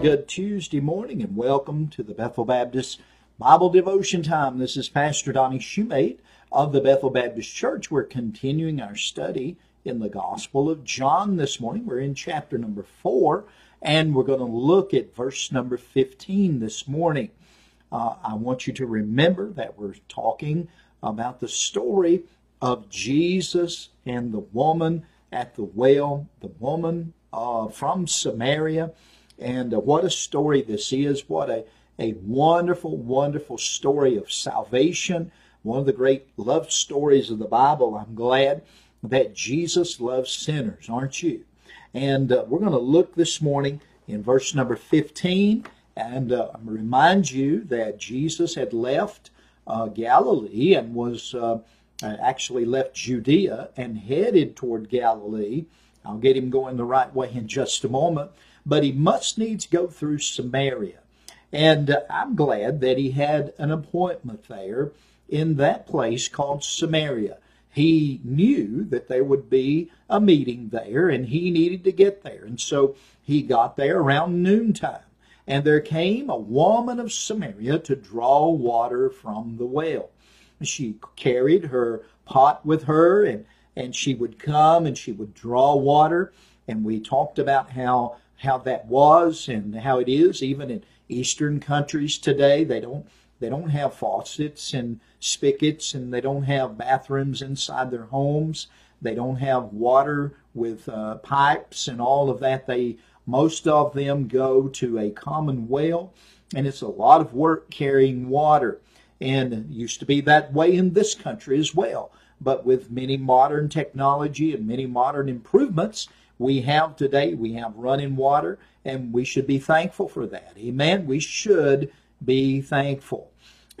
good Tuesday morning and welcome to the Bethel Baptist Bible Devotion Time. This is Pastor Donnie Shumate of the Bethel Baptist Church. We're continuing our study in the Gospel of John this morning. We're in chapter number four and we're going to look at verse number 15 this morning. Uh, I want you to remember that we're talking about the story of Jesus and the woman at the well, the woman uh, from Samaria. And uh, what a story this is. What a, a wonderful, wonderful story of salvation. One of the great love stories of the Bible. I'm glad that Jesus loves sinners, aren't you? And uh, we're going to look this morning in verse number 15. And uh, I'm remind you that Jesus had left uh, Galilee and was uh, actually left Judea and headed toward Galilee. I'll get him going the right way in just a moment. But he must needs go through Samaria. And uh, I'm glad that he had an appointment there in that place called Samaria. He knew that there would be a meeting there and he needed to get there. And so he got there around noontime. And there came a woman of Samaria to draw water from the well. She carried her pot with her and, and she would come and she would draw water. And we talked about how, how that was and how it is even in Eastern countries today. They don't, they don't have faucets and spigots and they don't have bathrooms inside their homes. They don't have water with uh, pipes and all of that. They, most of them go to a common well and it's a lot of work carrying water and used to be that way in this country as well. But with many modern technology and many modern improvements we have today, we have running water, and we should be thankful for that. Amen. We should be thankful.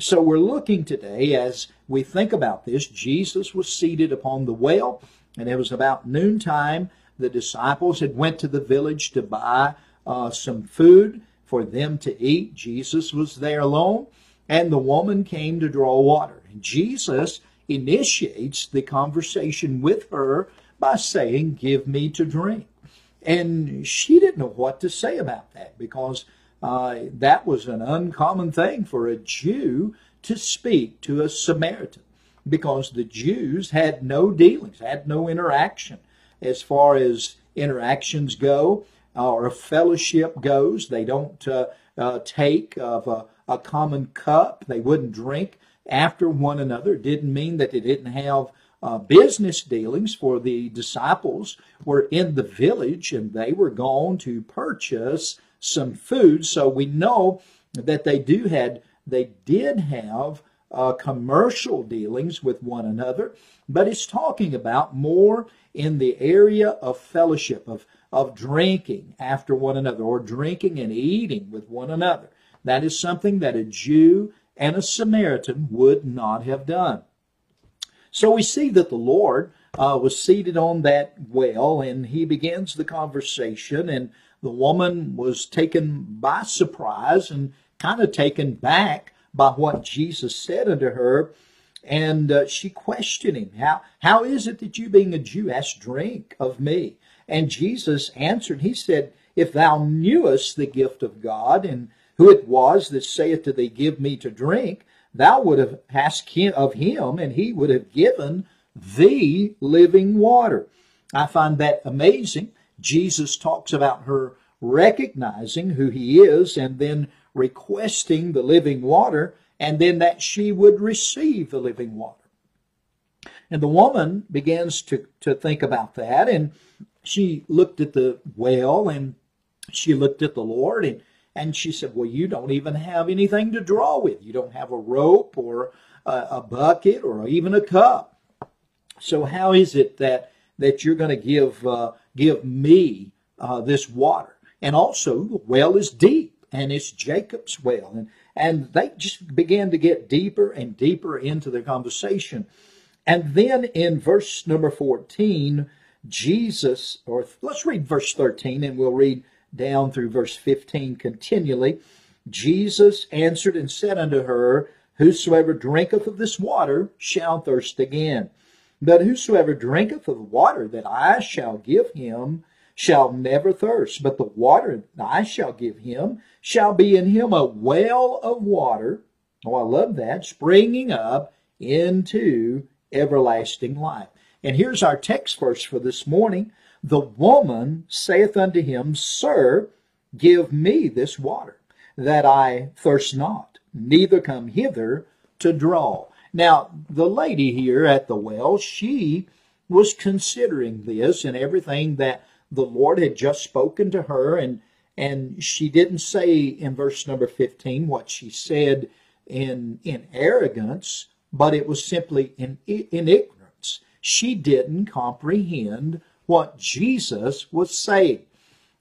So we're looking today as we think about this. Jesus was seated upon the well, and it was about noontime. The disciples had went to the village to buy uh, some food for them to eat. Jesus was there alone and the woman came to draw water. And Jesus initiates the conversation with her by saying, Give me to drink. And she didn't know what to say about that because uh, that was an uncommon thing for a Jew to speak to a Samaritan because the Jews had no dealings, had no interaction as far as interactions go uh, or fellowship goes. They don't uh, uh, take of a a common cup. They wouldn't drink after one another. It didn't mean that they didn't have uh, business dealings, for the disciples were in the village and they were going to purchase some food. So we know that they do had they did have uh, commercial dealings with one another, but it's talking about more in the area of fellowship of of drinking after one another or drinking and eating with one another. That is something that a Jew and a Samaritan would not have done. So we see that the Lord uh, was seated on that well and he begins the conversation and the woman was taken by surprise and kind of taken back by what Jesus said unto her. And uh, she questioned him, how, how is it that you being a Jew ask drink of me? And Jesus answered, he said, if thou knewest the gift of God and who it was that saith to thee, Give me to drink, thou would have asked him of him, and he would have given thee living water. I find that amazing. Jesus talks about her recognizing who he is and then requesting the living water, and then that she would receive the living water. And the woman begins to, to think about that. And she looked at the well and she looked at the Lord and, and she said, Well, you don't even have anything to draw with. You don't have a rope or a, a bucket or even a cup. So how is it that that you're going to give uh, give me uh, this water? And also, the well is deep, and it's Jacob's well, and and they just began to get deeper and deeper into their conversation. And then in verse number 14, Jesus, or let's read verse 13, and we'll read down through verse 15 continually. Jesus answered and said unto her, Whosoever drinketh of this water shall thirst again. But whosoever drinketh of the water that I shall give him shall never thirst, but the water that I shall give him shall be in him a well of water. Oh, I love that, springing up into everlasting life. And here's our text verse for this morning. The woman saith unto him, Sir, give me this water, that I thirst not, neither come hither to draw. Now, the lady here at the well, she was considering this and everything that the Lord had just spoken to her, and and she didn't say in verse number 15 what she said in in arrogance, but it was simply in in ignorance. She didn't comprehend what Jesus was saying.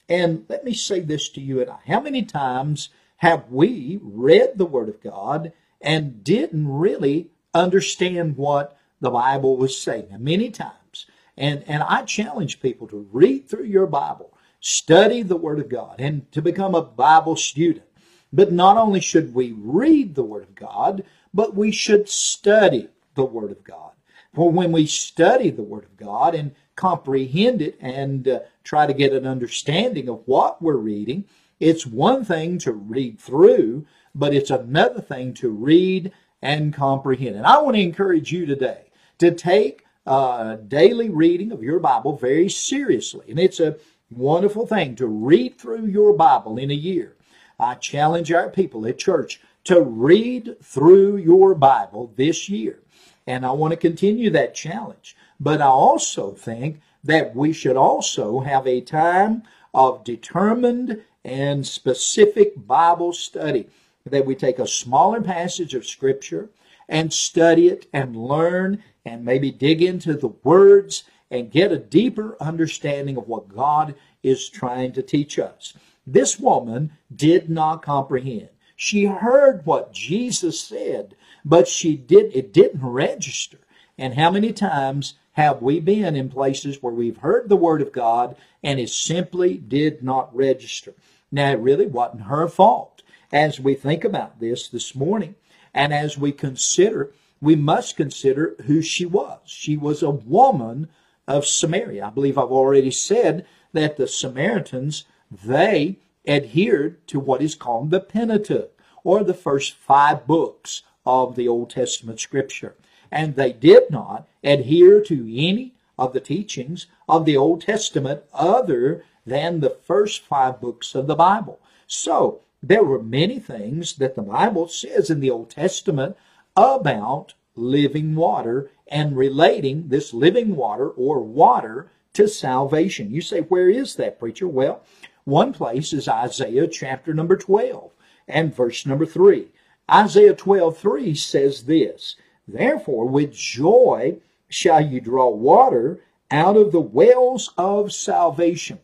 And let me say this to you. How many times have we read the Word of God and didn't really understand what the Bible was saying. many times. And, and I challenge people to read through your Bible, study the Word of God, and to become a Bible student. But not only should we read the Word of God, but we should study the Word of God. For when we study the Word of God and comprehend it and uh, try to get an understanding of what we're reading, it's one thing to read through, but it's another thing to read and comprehend. And I want to encourage you today to take a daily reading of your Bible very seriously. And it's a wonderful thing to read through your Bible in a year. I challenge our people at church to read through your Bible this year. And I want to continue that challenge. But I also think that we should also have a time of determined and specific Bible study that we take a smaller passage of Scripture and study it and learn and maybe dig into the words and get a deeper understanding of what God is trying to teach us. This woman did not comprehend. She heard what Jesus said, but she did it didn't register. And how many times have we been in places where we've heard the word of God and it simply did not register? Now it really wasn't her fault as we think about this this morning and as we consider, we must consider who she was. She was a woman of Samaria. I believe I've already said that the Samaritans, they adhered to what is called the Pentateuch, or the first five books of the Old Testament scripture. And they did not adhere to any of the teachings of the Old Testament other than the first five books of the Bible. So, there were many things that the Bible says in the Old Testament about living water and relating this living water or water to salvation. You say, where is that, preacher? Well, one place is Isaiah chapter number 12 and verse number 3. Isaiah 12, 3 says this, Therefore with joy shall you draw water out of the wells of salvation.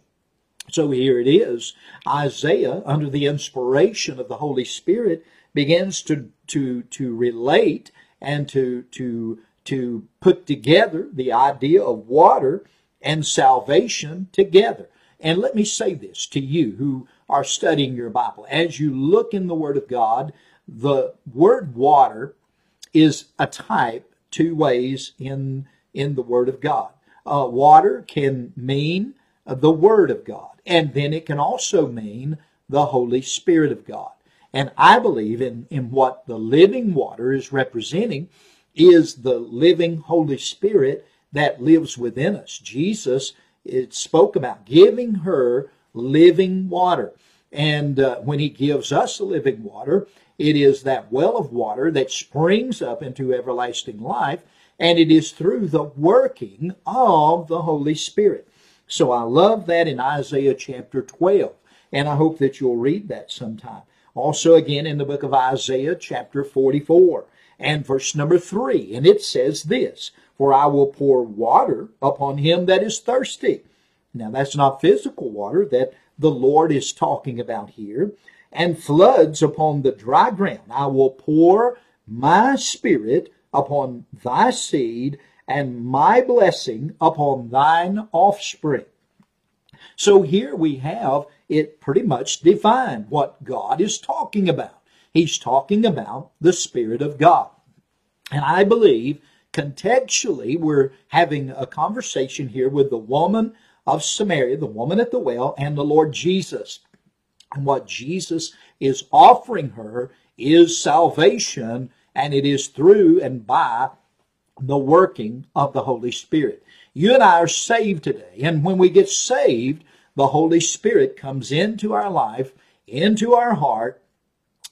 So here it is. Isaiah, under the inspiration of the Holy Spirit, begins to, to, to relate and to, to, to put together the idea of water and salvation together. And let me say this to you who are studying your Bible. As you look in the Word of God, the word water is a type two ways in, in the Word of God. Uh, water can mean the Word of God. And then it can also mean the Holy Spirit of God. And I believe in, in what the living water is representing is the living Holy Spirit that lives within us. Jesus it spoke about giving her living water. And uh, when he gives us the living water, it is that well of water that springs up into everlasting life. and it is through the working of the Holy Spirit. So I love that in Isaiah chapter 12, and I hope that you'll read that sometime. Also, again, in the book of Isaiah chapter 44 and verse number 3, and it says this For I will pour water upon him that is thirsty. Now, that's not physical water that the Lord is talking about here, and floods upon the dry ground. I will pour my spirit upon thy seed and my blessing upon thine offspring. So here we have it pretty much defined what God is talking about. He's talking about the Spirit of God. And I believe contextually we're having a conversation here with the woman of Samaria, the woman at the well, and the Lord Jesus. And what Jesus is offering her is salvation, and it is through and by the working of the Holy Spirit. You and I are saved today, and when we get saved, the Holy Spirit comes into our life, into our heart,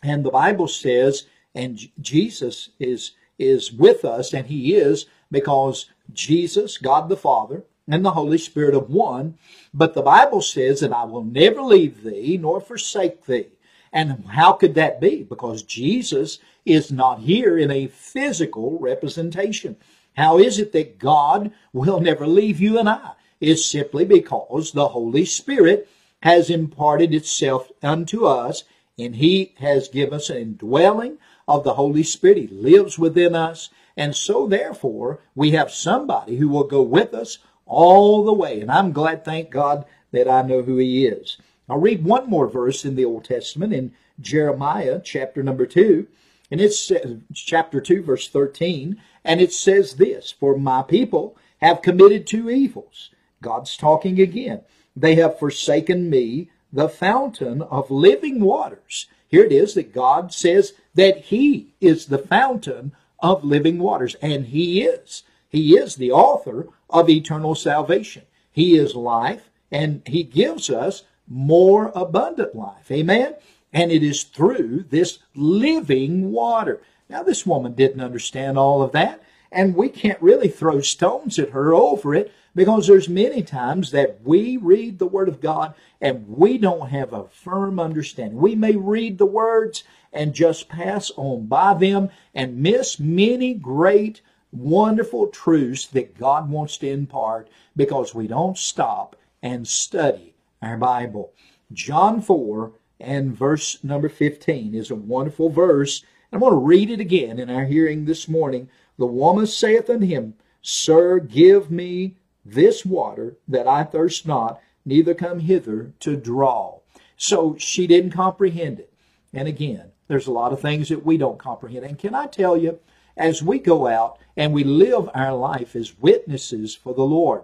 and the Bible says, and Jesus is is with us, and He is because Jesus, God the Father, and the Holy Spirit of one. But the Bible says that I will never leave thee nor forsake thee. And how could that be? Because Jesus is not here in a physical representation. How is it that God will never leave you and I? It's simply because the Holy Spirit has imparted itself unto us and He has given us an indwelling of the Holy Spirit. He lives within us. And so therefore, we have somebody who will go with us all the way. And I'm glad, thank God, that I know who He is. I'll read one more verse in the Old Testament in Jeremiah chapter number 2. And it's chapter 2, verse 13. And it says this For my people have committed two evils. God's talking again. They have forsaken me, the fountain of living waters. Here it is that God says that He is the fountain of living waters. And He is. He is the author of eternal salvation. He is life, and He gives us more abundant life. Amen? And it is through this living water. Now, this woman didn't understand all of that, and we can't really throw stones at her over it because there's many times that we read the Word of God and we don't have a firm understanding. We may read the words and just pass on by them and miss many great, wonderful truths that God wants to impart because we don't stop and study our Bible. John 4 and verse number 15 is a wonderful verse. And I'm going to read it again in our hearing this morning. The woman saith unto him, Sir, give me this water that I thirst not, neither come hither to draw. So she didn't comprehend it. And again, there's a lot of things that we don't comprehend. And can I tell you, as we go out and we live our life as witnesses for the Lord,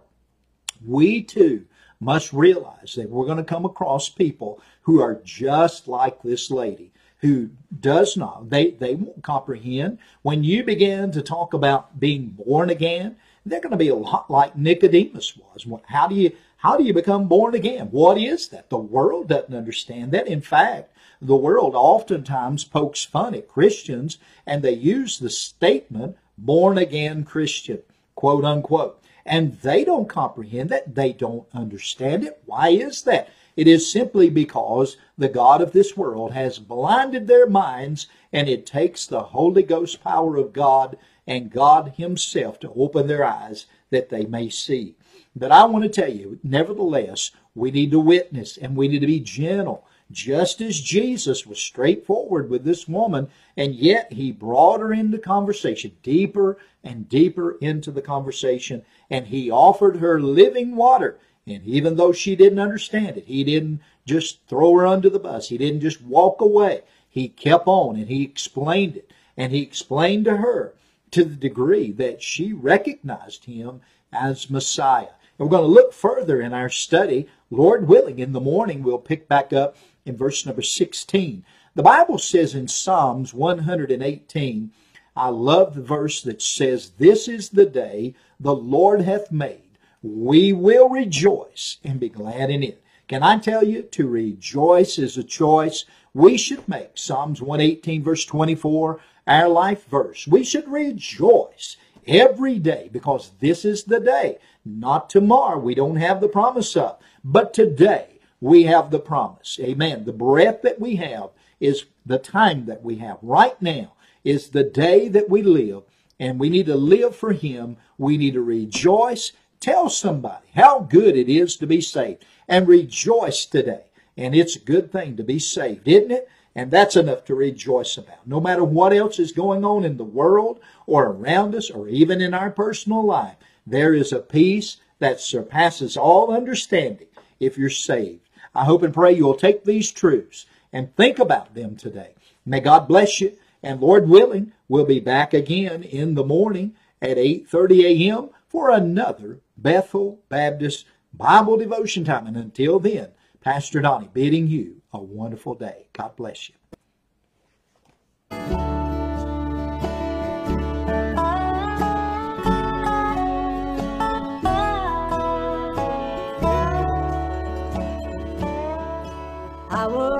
we too must realize that we're going to come across people who are just like this lady who does not they they won't comprehend. When you begin to talk about being born again they're going to be a lot like nicodemus was. How do you how do you become born again? What is that? The world doesn't understand that. In fact the world oftentimes pokes fun at christians and they use the statement born again christian quote unquote and they don't comprehend that. They don't understand it. Why is that? It is simply because the God of this world has blinded their minds, and it takes the Holy Ghost power of God and God Himself to open their eyes that they may see. But I want to tell you, nevertheless, we need to witness and we need to be gentle just as Jesus was straightforward with this woman, and yet he brought her into conversation, deeper and deeper into the conversation, and he offered her living water. And even though she didn't understand it, he didn't just throw her under the bus. He didn't just walk away. He kept on and he explained it. And he explained to her to the degree that she recognized him as Messiah. And we're going to look further in our study. Lord willing, in the morning, we'll pick back up in verse number 16. The Bible says in Psalms 118, I love the verse that says, This is the day the Lord hath made. We will rejoice and be glad in it. Can I tell you, to rejoice is a choice we should make. Psalms 118, verse 24, our life verse. We should rejoice every day because this is the day. Not tomorrow. We don't have the promise of. But today we have the promise. Amen. The breath that we have is the time that we have. Right now is the day that we live and we need to live for Him. We need to rejoice. Tell somebody how good it is to be saved and rejoice today. And it's a good thing to be saved, isn't it? And that's enough to rejoice about. No matter what else is going on in the world or around us or even in our personal life, there is a peace that surpasses all understanding if you're saved. I hope and pray you'll take these truths and think about them today. May God bless you. And Lord willing, we'll be back again in the morning at 8:30 a.m. for another Bethel Baptist Bible devotion time. And until then, Pastor Donnie bidding you a wonderful day. God bless you.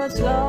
I was